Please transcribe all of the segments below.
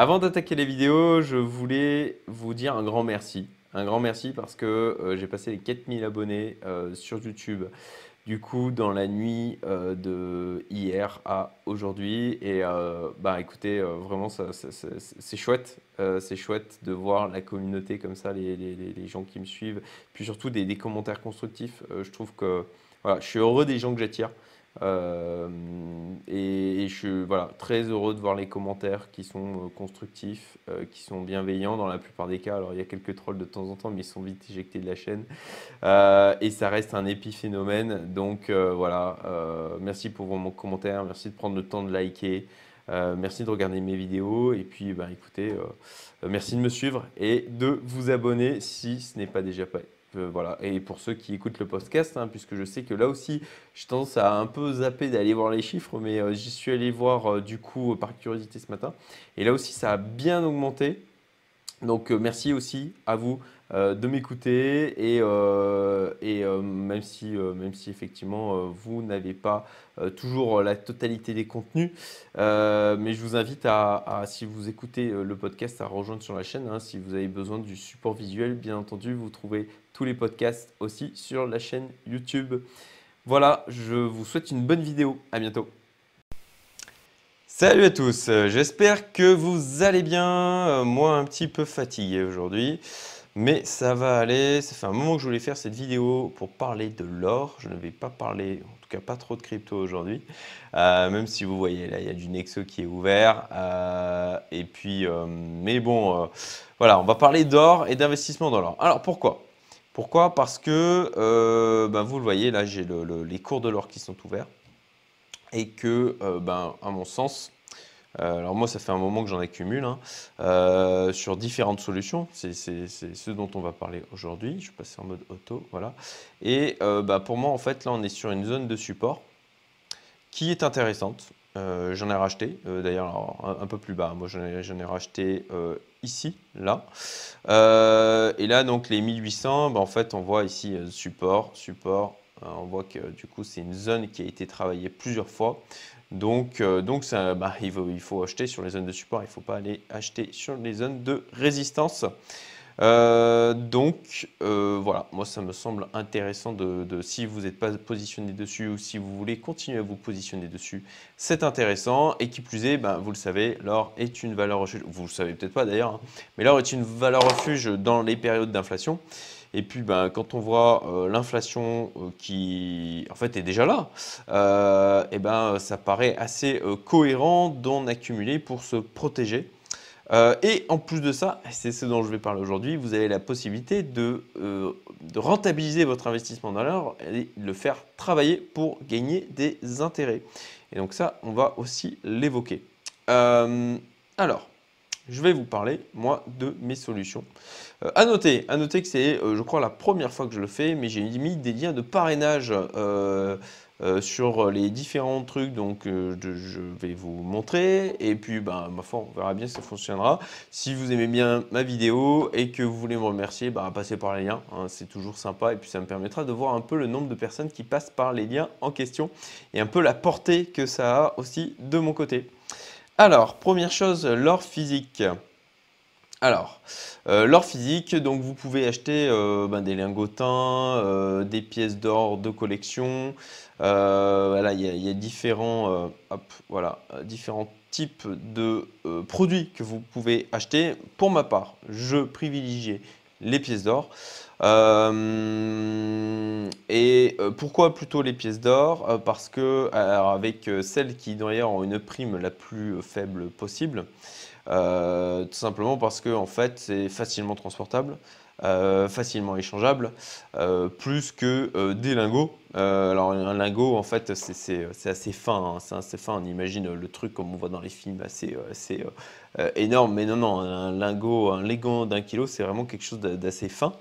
Avant d'attaquer les vidéos, je voulais vous dire un grand merci. Un grand merci parce que euh, j'ai passé les 4000 abonnés euh, sur YouTube. Du coup, dans la nuit euh, de hier à aujourd'hui. Et bah écoutez, vraiment, c'est chouette. c'est chouette de voir la communauté comme ça, les, les, gens qui me suivent. Puis surtout des, des commentaires constructifs. je trouve que voilà, je suis heureux des gens que j'attire. Euh, et, je suis voilà, très heureux de voir les commentaires qui sont euh, constructifs, euh, qui sont bienveillants dans la plupart des cas. Alors il y a quelques trolls de temps en temps, mais ils sont vite éjectés de la chaîne. et ça reste un épiphénomène. Donc voilà, merci pour vos commentaires, merci de prendre le temps de liker. merci de regarder mes vidéos et puis bah, écoutez, merci de me suivre et de vous abonner si ce n'est pas déjà fait. Euh. Et pour ceux qui écoutent le podcast, hein, puisque je sais que là aussi, j'ai tendance à un peu zapper d'aller voir les chiffres, mais euh, j'y suis allé voir euh, du coup par curiosité ce matin. Et là aussi, ça a bien augmenté. Donc merci aussi à vous de m'écouter et, et même, si, même si effectivement vous n'avez pas toujours la totalité des contenus, mais je vous invite à, si vous écoutez le podcast, à rejoindre sur la chaîne. Hein. si vous avez besoin du support visuel, bien entendu, vous trouvez tous les podcasts aussi sur la chaîne YouTube. Voilà, je vous souhaite une bonne vidéo. À bientôt. Salut à tous, j'espère que vous allez bien. Moi, un petit peu fatigué aujourd'hui, mais ça va aller. Ça fait un moment que je voulais faire cette vidéo pour parler de l'or. Je ne vais pas parler, en tout cas pas trop de crypto aujourd'hui, euh, même si vous voyez là, il y a du Nexo qui est ouvert. Euh, et puis, euh, mais bon, voilà, on va parler d'or et d'investissement dans l'or. Alors pourquoi? Pourquoi? Parce que, ben, vous le voyez, là j'ai les cours de l'or qui sont ouverts et que, ben, à mon sens, alors moi ça fait un moment que j'en accumule hein, sur différentes solutions, c'est ce dont on va parler aujourd'hui, je vais passer en mode auto, voilà. Et ben, pour moi en fait là on est sur une zone de support qui est intéressante. j'en ai racheté, d'ailleurs un, peu plus bas, moi j'en ai, racheté ici, là. Euh, et là, donc les 1800, bah, en fait, on voit ici euh, support, support. Euh, on voit que du coup, c'est une zone qui a été travaillée plusieurs fois. Donc, donc ça, bah, il, faut, acheter sur les zones de support, il ne faut pas aller acheter sur les zones de résistance. Euh, donc euh, voilà, moi ça me semble intéressant de, si vous n'êtes pas positionné dessus ou si vous voulez continuer à vous positionner dessus, c'est intéressant. Et qui plus est, ben, vous le savez, l'or est une valeur refuge, vous le savez peut-être pas d'ailleurs, hein, mais l'or est une valeur refuge dans les périodes d'inflation. Et puis, ben, quand on voit euh, l'inflation qui, en fait, est déjà là, et ben, ça paraît assez cohérent d'en accumuler pour se protéger. Euh, et en plus de ça, c'est ce dont je vais parler aujourd'hui, vous avez la possibilité de, euh, rentabiliser votre investissement dans l'or et le faire travailler pour gagner des intérêts. Et donc ça, on va aussi l'évoquer. Euh, alors, je vais vous parler, moi, de mes solutions. à, noter, à noter que c'est, je crois, la première fois que je le fais, mais j'ai mis des liens de parrainage euh, sur les différents trucs donc euh, je vais vous montrer. Et puis ben, ma foi on verra bien si ça fonctionnera. Si vous aimez bien ma vidéo et que vous voulez me remercier ben, passez par les liens hein, c'est toujours sympa. Et puis ça me permettra de voir un peu le nombre de personnes qui passent par les liens en question et un peu la portée que ça a aussi de mon côté alors première chose l'or physique alors, euh, l'or physique, donc vous pouvez acheter ben, des lingotins, des pièces d'or de collection, euh, voilà, il y, a, différents, euh, différents types de euh, produits que vous pouvez acheter. Pour ma part, je privilégie les pièces d'or. et pourquoi plutôt les pièces d'or? Parce que avec celles qui d'ailleurs ont une prime la plus faible possible, tout simplement parce que en fait c'est facilement transportable. Euh, facilement échangeable, euh, plus que euh, des lingots. alors un lingot, en fait, c'est assez fin, hein, c'est assez fin. On imagine le truc comme on voit dans les films, assez, énorme. Mais non, non, un lingot, un lingot d'un kilo, c'est vraiment quelque chose d'assez fin.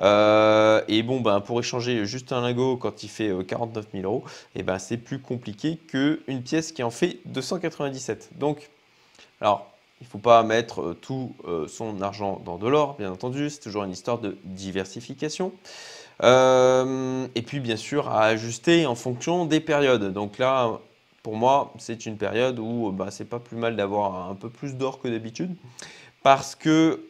et bon, ben, pour échanger juste un lingot quand il fait 49 000 euros, et eh ben, c'est plus compliqué qu'une pièce qui en fait 297. Donc, alors, il ne faut pas mettre euh, tout euh, son argent dans de l'or, bien entendu, c'est toujours une histoire de diversification. Euh, et puis bien sûr à ajuster en fonction des périodes. Donc là, pour moi, c'est une période où bah, c'est pas plus mal d'avoir un peu plus d'or que d'habitude parce que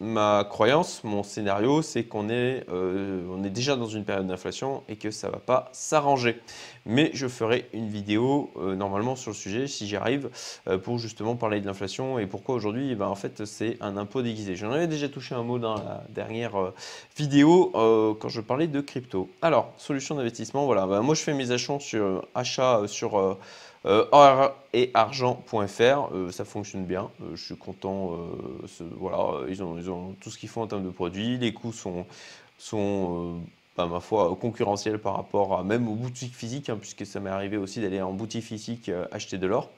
ma croyance, mon scénario, c'est qu'on est, euh, on est déjà dans une période d'inflation et que ça ne va pas s'arranger. Mais je ferai une vidéo euh, normalement sur le sujet, si j'y arrive, euh, pour justement parler de l'inflation et pourquoi aujourd'hui, eh ben, en fait, c'est un impôt déguisé. J'en avais déjà touché un mot dans la dernière vidéo quand je parlais de crypto. Alors, solution d'investissement, voilà. Ben, moi, je fais mes achats sur, achats sur euh, or et argent.fr, euh, ça fonctionne bien. Euh, je suis content. voilà, ils ont, tout ce qu'ils font en termes de produits. Les coûts sont, sont bah, ma foi, concurrentiels par rapport à même aux boutiques physiques, hein, puisque ça m'est arrivé aussi d'aller en boutique physique acheter de l'or.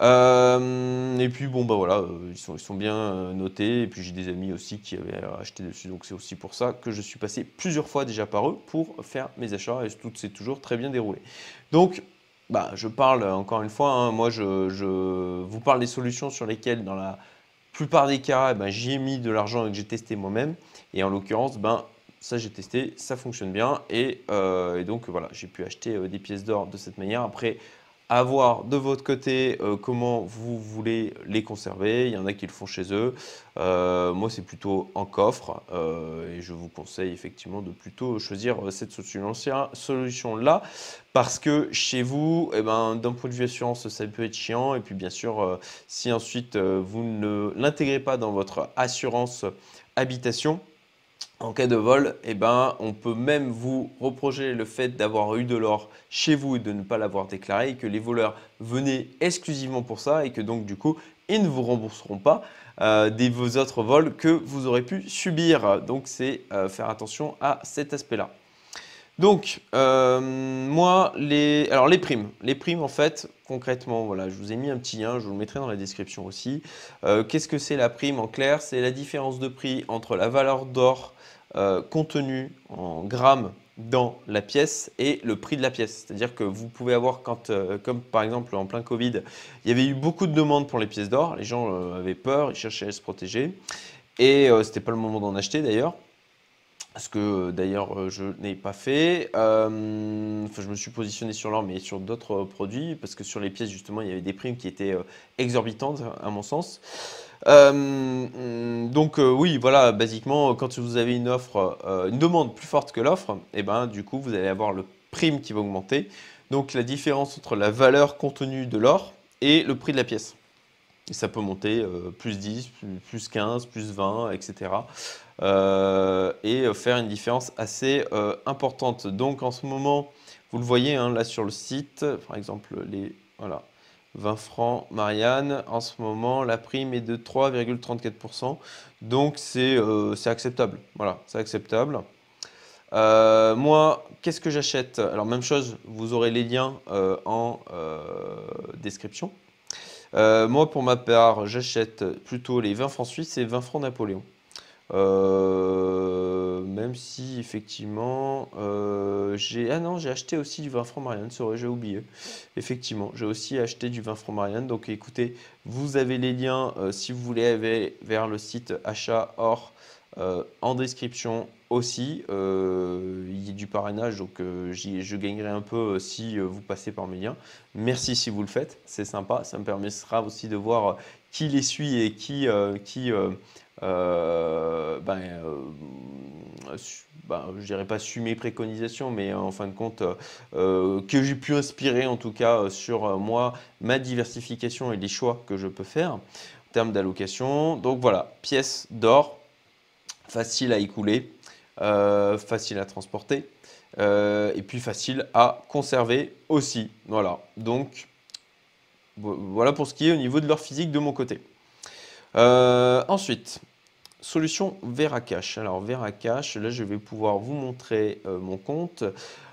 et puis bon bah voilà, ils sont, ils sont bien notés. Et puis j'ai des amis aussi qui avaient acheté dessus, donc c'est aussi pour ça que je suis passé plusieurs fois déjà par eux pour faire mes achats et tout s'est toujours très bien déroulé. Donc bah, je parle encore une fois, hein, moi je, vous parle des solutions sur lesquelles dans la plupart des cas, eh ben, j'y ai mis de l'argent et que j'ai testé moi-même. Et en l'occurrence, ben, ça j'ai testé, ça fonctionne bien. Et, euh, donc voilà, j'ai pu acheter euh, des pièces d'or de cette manière. Après, à voir de votre côté euh, comment vous voulez les conserver. Il y en a qui le font chez eux. Euh, moi, c'est plutôt en coffre. Euh, et je vous conseille effectivement de plutôt choisir cette solution-là. Parce que chez vous, eh ben, d'un point de vue assurance, ça peut être chiant. Et puis bien sûr, si ensuite vous ne l'intégrez pas dans votre assurance habitation, en cas de vol, eh ben, on peut même vous reprocher le fait d'avoir eu de l'or chez vous et de ne pas l'avoir déclaré que les voleurs venaient exclusivement pour ça et que donc du coup, ils ne vous rembourseront pas euh, des vos autres vols que vous aurez pu subir. Donc c'est euh, faire attention à cet aspect-là. Donc, euh, moi, les, alors les primes. Les primes, en fait, concrètement, voilà, je vous ai mis un petit lien, je vous le mettrai dans la description aussi. Qu'est-ce que c'est la prime en clair? C'est la différence de prix entre la valeur d'or euh, contenu en grammes dans la pièce et le prix de la pièce. C'est-à-dire que vous pouvez avoir, quand, euh, comme par exemple en plein Covid, il y avait eu beaucoup de demandes pour les pièces d'or, les gens euh, avaient peur, ils cherchaient à se protéger, et ce n'était pas le moment d'en acheter d'ailleurs. Ce que d'ailleurs je n'ai pas fait. enfin, je me suis positionné sur l'or, mais sur d'autres produits, parce que sur les pièces, justement, il y avait des primes qui étaient exorbitantes, à mon sens. Euh, donc euh, oui, voilà, basiquement, quand vous avez une offre, euh, une demande plus forte que l'offre, et eh ben du coup, vous allez avoir le prime qui va augmenter. Donc la différence entre la valeur contenue de l'or et le prix de la pièce. Ça peut monter plus 10, plus 15, plus 20, etc. et faire une différence assez importante. Donc en ce moment, vous le voyez hein, là sur le site, par exemple, les, voilà, 20 francs Marianne. En ce moment, la prime est de 3,34%. Donc, euh, c'est acceptable. Voilà, c'est acceptable. Euh, moi, qu'est-ce que j'achète? Alors, même chose, vous aurez les liens euh, en description. Moi, pour ma part, j'achète plutôt les 20 francs suisses et 20 francs Napoléon. Euh, même si effectivement euh, j'ai ah non j'ai acheté aussi du vin franc Marianne j'ai oublié. Effectivement j'ai aussi acheté du vin franc Marianne. Donc écoutez vous avez les liens euh, si vous voulez aller vers le site achat or en description aussi il y a du parrainage donc je gagnerai un peu si vous passez par mes liens. Merci si vous le faites c'est sympa. Ça me permettra aussi de voir qui les suit et qui qui euh, ben, euh, ben, je dirais pas suivre mes préconisations, mais en fin de compte, euh, que j'ai pu inspirer en tout cas sur moi, ma diversification et les choix que je peux faire en termes d'allocation. Donc voilà, pièce d'or, facile à écouler, facile à transporter. et puis facile à conserver aussi. Voilà, donc voilà pour ce qui est au niveau de leur physique de mon côté. Euh, ensuite, solution Veracash. Alors Veracash, là je vais pouvoir vous montrer euh, mon compte.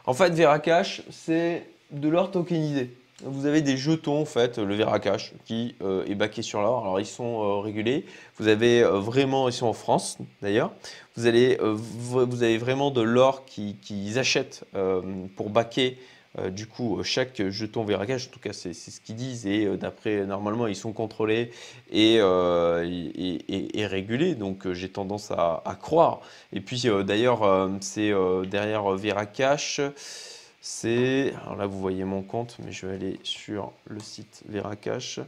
En fait, Veracash, c'est de l'or tokenisé. Vous avez des jetons, en fait, le Veracash, qui euh, est baqué sur l'or. Alors, ils sont régulés. Vous avez vraiment, ils sont en France, d'ailleurs. Vous, avez vraiment de l'or qu'ils qui achètent pour baquer euh, du coup, chaque jeton verragage, en tout cas, c'est ce qu'ils disent. Et euh, d'après, normalement, ils sont contrôlés et, euh, régulés. Donc, j'ai tendance à, croire. Et puis, d'ailleurs, c'est derrière Veracash. C'est, alors là vous voyez mon compte, mais je vais aller sur le site Veracash.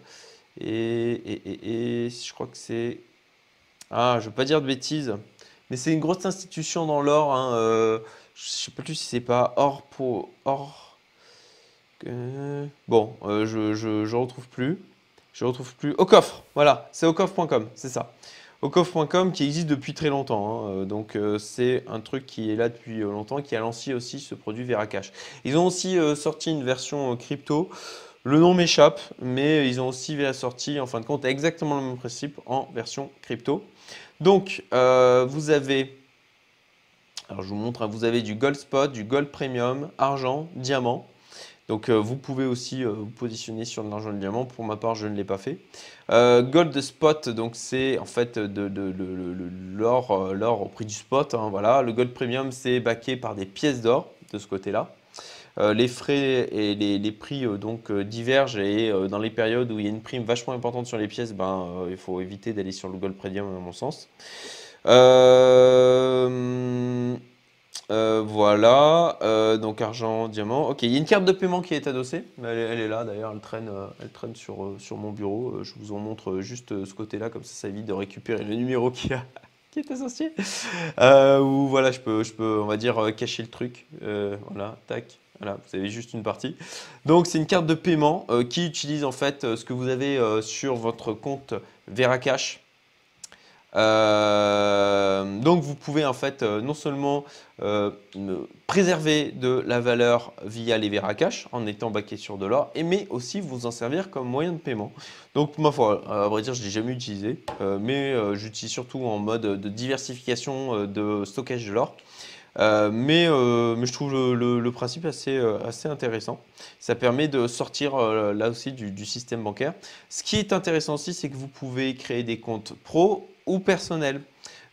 Et, et, je crois que c'est, ah je veux pas dire de bêtises, mais c'est une grosse institution dans l'or. Hein, euh, je sais pas plus si c'est pas or pour or. bon, euh, je, je, je retrouve plus. Je retrouve plus. Au coffre, voilà, c'est au coffre.com, c'est ça. Au coffre.com qui existe depuis très longtemps. Hein, euh, donc c'est un truc qui est là depuis longtemps, qui a lancé aussi ce produit Veracash. Ils ont aussi sorti une version crypto. Le nom m'échappe, mais ils ont aussi sorti en fin de compte exactement le même principe en version crypto. Donc, euh, vous avez, alors je vous montre, hein, vous avez du Gold Spot, du Gold Premium, argent, diamant. Donc, euh, vous pouvez aussi euh, vous positionner sur de l'argent et diamant. Pour ma part, je ne l'ai pas fait. Gold Spot, donc c'est en fait de, l'or au prix du spot. Hein, voilà. Le Gold Premium, c'est backé par des pièces d'or de ce côté-là. les frais et les, prix donc divergent et dans les périodes où il y a une prime vachement importante sur les pièces, ben, il faut éviter d'aller sur le Gold Premium à mon sens. Voilà, donc argent, diamant. Ok, il y a une carte de paiement qui est adossée. Elle, est là d'ailleurs, elle traîne, traîne sur, mon bureau. Je vous en montre juste ce côté-là, comme ça, ça évite de récupérer le numéro qui, a, qui est associé. ou voilà, je peux, je peux, on va dire, cacher le truc. voilà, tac. Voilà, vous avez juste une partie. Donc c'est une carte de paiement euh, qui utilise en fait euh, ce que vous avez euh, sur votre compte Veracash. Donc vous pouvez en fait non seulement préserver de la valeur via les Veracash en étant baqué sur de l'or, mais aussi vous en servir comme moyen de paiement. Donc ma foi, à vrai dire je ne l'ai jamais utilisé, mais j'utilise surtout en mode de diversification de stockage de l'or. Euh, mais, euh, je trouve le, principe euh, assez, intéressant. Ça permet de sortir là aussi du, système bancaire. Ce qui est intéressant aussi, c'est que vous pouvez créer des comptes pro ou personnels.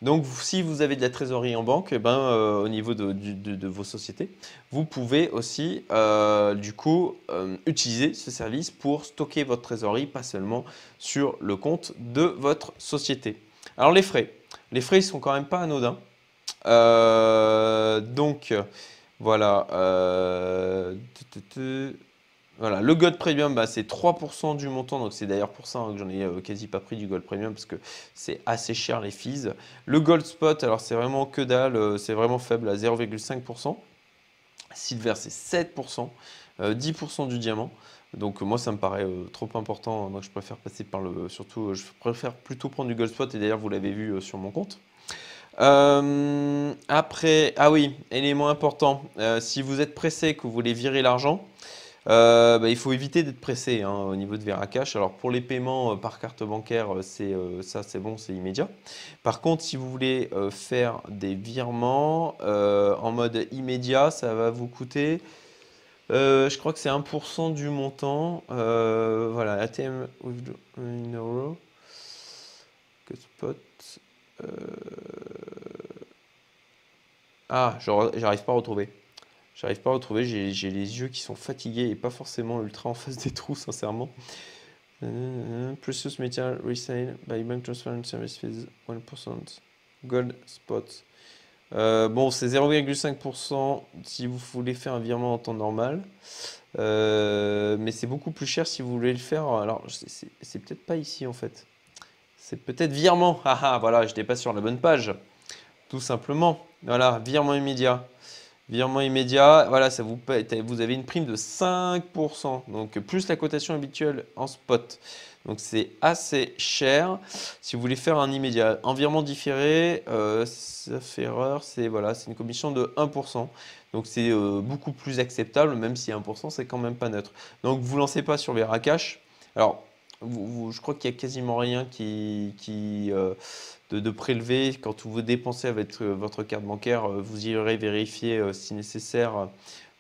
Donc, si vous avez de la trésorerie en banque, eh ben, au niveau de, vos sociétés, vous pouvez aussi, du coup, utiliser ce service pour stocker votre trésorerie, pas seulement sur le compte de votre société. Alors, les frais. Les frais, ils sont quand même pas anodins. Euh, donc, voilà. Euh, voilà, le Gold Premium, bah, c'est 3% du montant, donc c'est d'ailleurs pour ça hein, que j'en ai euh, quasi pas pris du Gold Premium, parce que c'est assez cher les fees. Le Gold Spot, alors c'est vraiment que dalle, c'est vraiment faible à 0,5%. Silver, c'est 7%, 10% du diamant. Donc moi, ça me paraît trop important, donc je préfère passer par le... Surtout, je préfère plutôt prendre du Gold Spot, et d'ailleurs, vous l'avez vu sur mon compte. Euh, après, ah oui, élément important, euh, si vous êtes pressé, que vous voulez virer l'argent, euh, bah, il faut éviter d'être pressé hein, au niveau de Veracash. Alors pour les paiements par carte bancaire, c'est ça c'est bon, c'est immédiat. Par contre, si vous voulez faire des virements en mode immédiat, ça va vous coûter, je crois que c'est 1% du montant. voilà, ATM que spot. Ah, j'arrive pas à retrouver. J'arrive pas à retrouver, j'ai les yeux qui sont fatigués et pas forcément ultra en face des trous, sincèrement. Euh, precious Metal Resale by Bank Transfer Service Fees 1%. Gold Spot. Euh, bon, c'est 0,5% si vous voulez faire un virement en temps normal. Euh, mais c'est beaucoup plus cher si vous voulez le faire. Alors, c'est peut-être pas ici en fait. C'est peut-être virement. Ah ah, voilà, je n'étais pas sur la bonne page. Tout simplement. Voilà, virement immédiat. Virement immédiat, voilà, ça vous, vous avez une prime de 5%, donc plus la cotation habituelle en spot. Donc c'est assez cher. Si vous voulez faire un immédiat, en virement différé, euh, ça fait erreur, c'est voilà, une commission de 1%. Donc c'est euh, beaucoup plus acceptable, même si 1% c'est quand même pas neutre. Donc vous ne lancez pas sur Veracash. Alors je crois qu'il n'y a quasiment rien qui, euh, de, prélever. Quand vous dépensez avec votre carte bancaire, euh, vous irez vérifier euh, si nécessaire.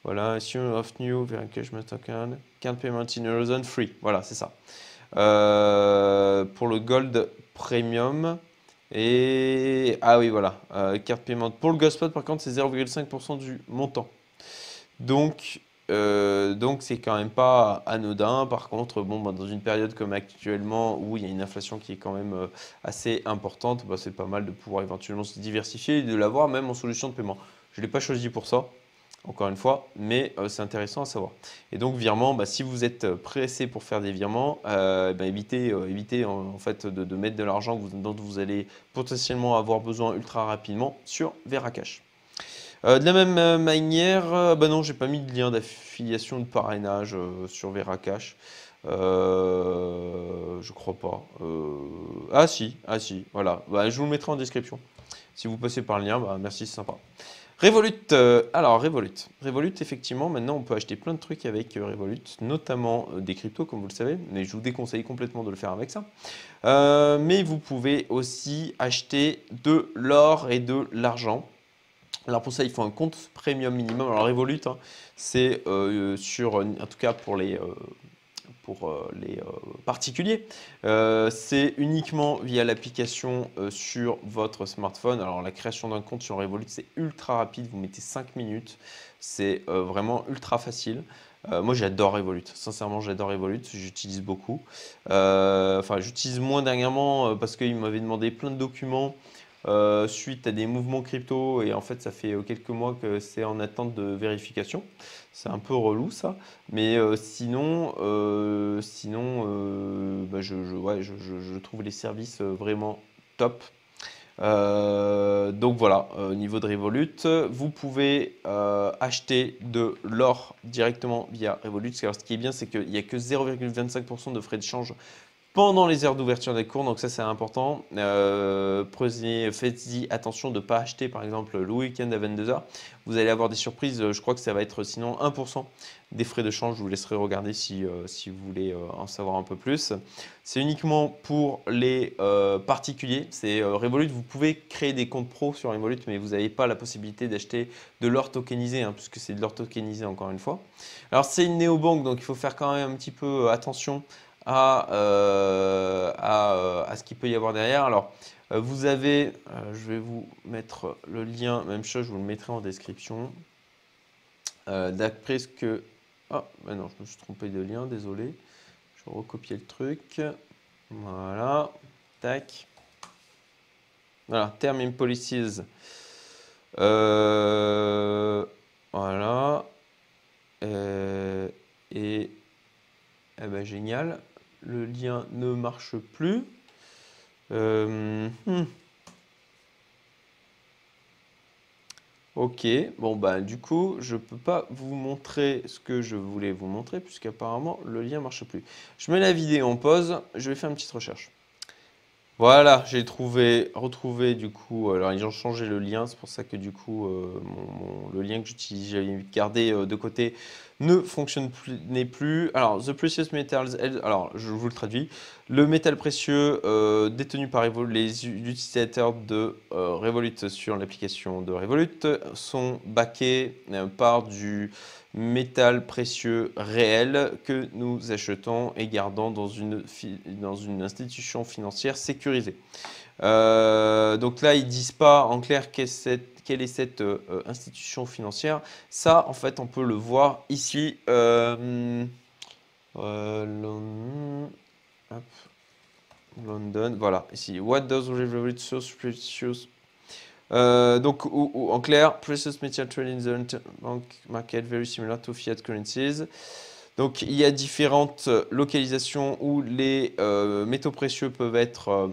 Voilà, assume of new verification token, card payment in Eurozone free. Voilà, c'est ça. pour le Gold Premium. Et ah oui, voilà, carte paiement. Pour le Gospot, par contre, c'est 0,5% du montant. Donc, euh, donc c'est quand même pas anodin. Par contre, bon, bah, dans une période comme actuellement où il y a une inflation qui est quand même euh, assez importante, bah, c'est pas mal de pouvoir éventuellement se diversifier et de l'avoir même en solution de paiement. Je ne l'ai pas choisi pour ça. encore une fois, mais euh, c'est intéressant à savoir. Et donc virement, bah, si vous êtes pressé pour faire des virements, bah, évitez, évitez en, fait de, mettre de l'argent dont vous allez potentiellement avoir besoin ultra rapidement sur Veracash. De la même manière, bah non, j'ai pas mis de lien d'affiliation de parrainage sur Veracash. je crois pas. ah si, ah si, voilà. je vous le mettrai en description. Si vous passez par le lien, merci, c'est sympa. Revolut, euh, alors Revolut. Revolut, effectivement, maintenant on peut acheter plein de trucs avec euh, Revolut, notamment euh, des cryptos, comme vous le savez, mais je vous déconseille complètement de le faire avec ça. mais vous pouvez aussi acheter de l'or et de l'argent. Alors pour ça, il faut un compte premium minimum. Alors Revolut, hein, c'est sur, en tout cas pour les pour euh, les euh, particuliers. Euh, c'est uniquement via l'application sur votre smartphone. Alors la création d'un compte sur Revolut, c'est ultra rapide, vous mettez 5 minutes, c'est vraiment ultra facile. moi j'adore Revolut, sincèrement j'adore Revolut, j'utilise beaucoup. enfin j'utilise moins dernièrement parce qu'il m'avait demandé plein de documents suite à des mouvements crypto et en fait ça fait quelques mois que c'est en attente de vérification. C'est un peu relou ça. Mais euh, sinon, euh, sinon euh, bah, je, je, trouve les services vraiment top. donc voilà, au niveau de Revolut, vous pouvez acheter de l'or directement via Revolut. Ce qui est bien, c'est qu'il n'y a que 0,25% de frais de change pendant les heures d'ouverture des cours, donc ça c'est important. Euh, faites-y attention de ne pas acheter par exemple le week-end à 22h. Vous allez avoir des surprises, je crois que ça va être sinon 1% des frais de change. Je vous laisserai regarder si, euh, si vous voulez euh, en savoir un peu plus. C'est uniquement pour les particuliers. C'est Revolut, vous pouvez créer des comptes pro sur Revolut, mais vous n'avez pas la possibilité d'acheter de l'or tokenisé, hein, puisque c'est de l'or tokenisé encore une fois. Alors c'est une néobanque, donc il faut faire quand même un petit peu attention euh, euh, à, ce qu'il peut y avoir derrière. Alors, euh, vous avez, je vais vous mettre le lien, même chose, je vous le mettrai en description. D'après ce que... Ah, ben non, je me suis trompé de lien, désolé. Je vais recopier le truc. Voilà, tac. Voilà, Term Policies. voilà. et eh ben, génial le lien ne marche plus. Euh, hmm. Ok, bon bah du coup je peux pas vous montrer ce que je voulais vous montrer puisqu'apparemment le lien marche plus. Je mets la vidéo en pause, je vais faire une petite recherche. Voilà, j'ai trouvé, retrouvé du coup, alors ils ont changé le lien, c'est pour ça que du coup euh, le lien que j'utilise, j'ai gardé euh, de côté, ne fonctionne plus, n'est plus. Alors, the precious metals, alors je vous le traduis, le métal précieux euh, détenu par les utilisateurs de Revolut sur l'application de Revolut sont backés par du métal précieux réel que nous achetons et gardons dans une, dans une institution financière sécurisée. Euh, donc là, ils disent pas en clair quelle est cette, quelle est cette euh, institution financière. Ça, en fait, on peut le voir ici. Euh, London, voilà, ici. What does Revolut Source Precious euh, donc, en clair, precious metal trading in the market very similar to fiat currencies. Donc, il y a différentes localisations où les euh, métaux précieux peuvent être,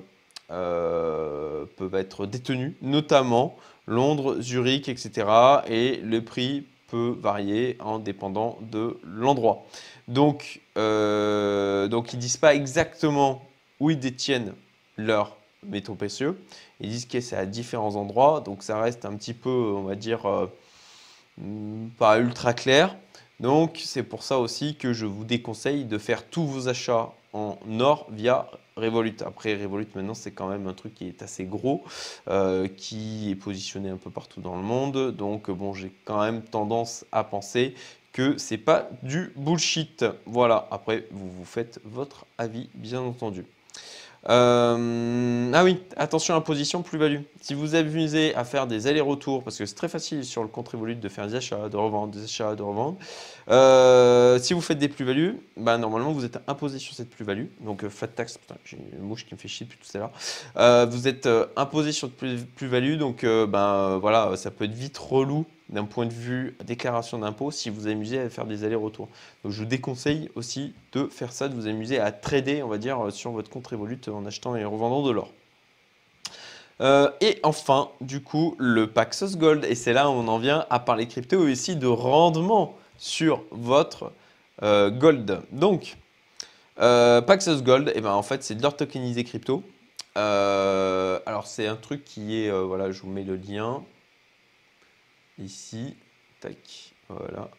euh, peuvent être détenus, notamment Londres, Zurich, etc. Et le prix peut varier en dépendant de l'endroit. Donc, donc, ils ne disent pas exactement où ils détiennent leurs métaux précieux. Ils disent que c'est à différents endroits, donc ça reste un petit peu, on va dire, euh, pas ultra clair. Donc c'est pour ça aussi que je vous déconseille de faire tous vos achats en or via Revolut. Après Revolut maintenant c'est quand même un truc qui est assez gros, euh, qui est positionné un peu partout dans le monde. Donc bon j'ai quand même tendance à penser que c'est pas du bullshit. Voilà, après vous vous faites votre avis bien entendu. Euh, ah oui, attention à position plus-value. Si vous amusez à faire des allers-retours, parce que c'est très facile sur le compte Revolut de faire des achats, de revendre, des achats, de revendre. Euh, si vous faites des plus-values, bah, normalement vous êtes imposé sur cette plus-value. Donc euh, fat tax, putain, j'ai une mouche qui me fait chier depuis tout à l'heure. vous êtes imposé sur plus-value, donc ben voilà, ça peut être vite relou d'un point de vue déclaration d'impôt si vous amusez à faire des allers-retours. Donc je vous déconseille aussi de faire ça, de vous amuser à trader, on va dire, sur votre compte Revolut en achetant et revendant de l'or. Euh, et enfin, du coup, le Paxos Gold. Et c'est là où on en vient à parler crypto et aussi de rendement sur votre euh, gold. Donc, euh, Paxos Gold, et eh ben, en fait, c'est de l'or tokenisé crypto. alors, c'est un truc qui est, voilà, je vous mets le lien ici. Tac, voilà.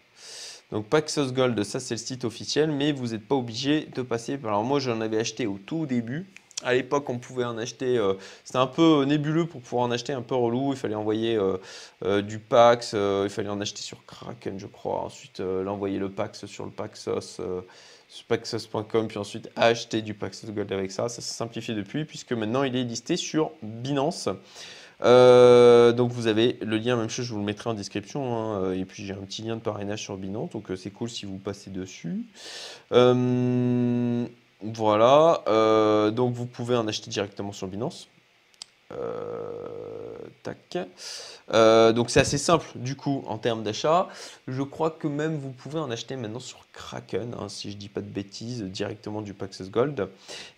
Donc Paxos Gold, ça c'est le site officiel, mais vous n'êtes pas obligé de passer. Alors moi j'en avais acheté au tout début. À l'époque, on pouvait en acheter. Euh, c'était un peu nébuleux pour pouvoir en acheter, un peu relou. Il fallait envoyer euh, euh, du Pax, il fallait en acheter sur Kraken, je crois. Ensuite, l'envoyer le Pax sur le Paxos, paxos.com, puis ensuite acheter du Paxos Gold avec ça. Ça s'est simplifié depuis, puisque maintenant il est listé sur Binance. Donc vous avez le lien, même chose, je vous le mettrai en description. Hein, et puis j'ai un petit lien de parrainage sur Binance, donc c'est cool si vous passez dessus. Voilà, euh, donc vous pouvez en acheter directement sur Binance. Euh, tac. Euh, donc c'est assez simple du coup en termes d'achat. Je crois que même vous pouvez en acheter maintenant sur Kraken, hein, si je dis pas de bêtises, directement du Paxos Gold.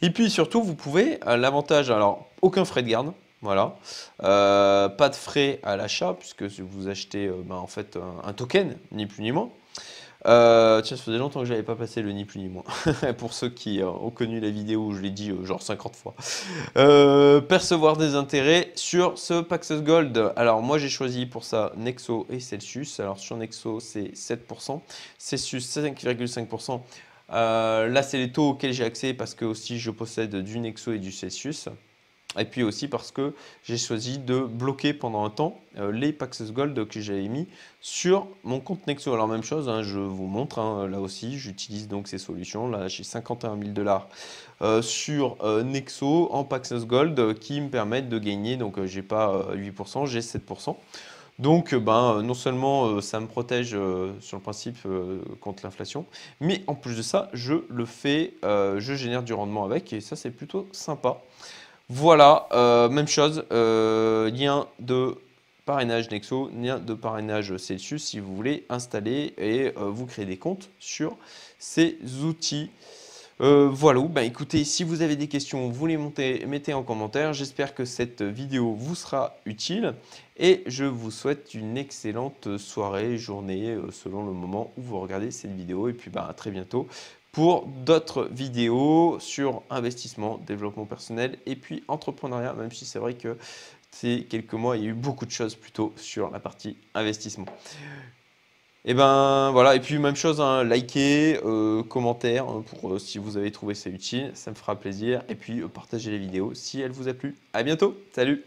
Et puis surtout vous pouvez, l'avantage, alors aucun frais de garde, voilà, pas de frais à l'achat puisque vous achetez ben, en fait un token, ni plus ni moins. Euh, tiens, ça faisait longtemps que j'avais pas passé le ni plus ni moins. Pour ceux qui euh, ont connu la vidéo où je l'ai dit euh, genre 50 fois. percevoir des intérêts sur ce Paxos Gold. Alors moi j'ai choisi pour ça Nexo et Celsius. Alors sur Nexo c'est 7%, Celsius 5,5%. là c'est les taux auxquels j'ai accès parce que aussi je possède du Nexo et du Celsius. Et puis aussi parce que j'ai choisi de bloquer pendant un temps euh, les Paxos Gold que j'avais mis sur mon compte Nexo. Alors même chose, hein, je vous montre hein, là aussi, j'utilise donc ces solutions. Là j'ai 51 000 dollars euh, sur euh, Nexo en Paxos Gold qui me permettent de gagner, donc j'ai pas 8%, j'ai 7%. Donc, ben, non seulement ça me protège sur le principe contre l'inflation, mais en plus de ça, je le fais, je génère du rendement avec, et ça c'est plutôt sympa. Voilà, euh, même chose, euh, lien de parrainage Nexo, lien de parrainage Celsius si vous voulez installer et euh, vous créer des comptes sur ces outils. voilà, ben écoutez, si vous avez des questions, vous les mettez en commentaire. J'espère que cette vidéo vous sera utile et je vous souhaite une excellente soirée, journée, selon le moment où vous regardez cette vidéo. Et puis ben, à très bientôt pour d'autres vidéos sur investissement, développement personnel et puis entrepreneuriat, même si c'est vrai que ces quelques mois, il y a eu beaucoup de choses plutôt sur la partie investissement. Et ben voilà, et puis même chose, hein, likez, euh, commentaire hein, pour euh, si vous avez trouvé ça utile, ça me fera plaisir. Et puis euh, partagez les vidéos si elles vous a plu. À bientôt, salut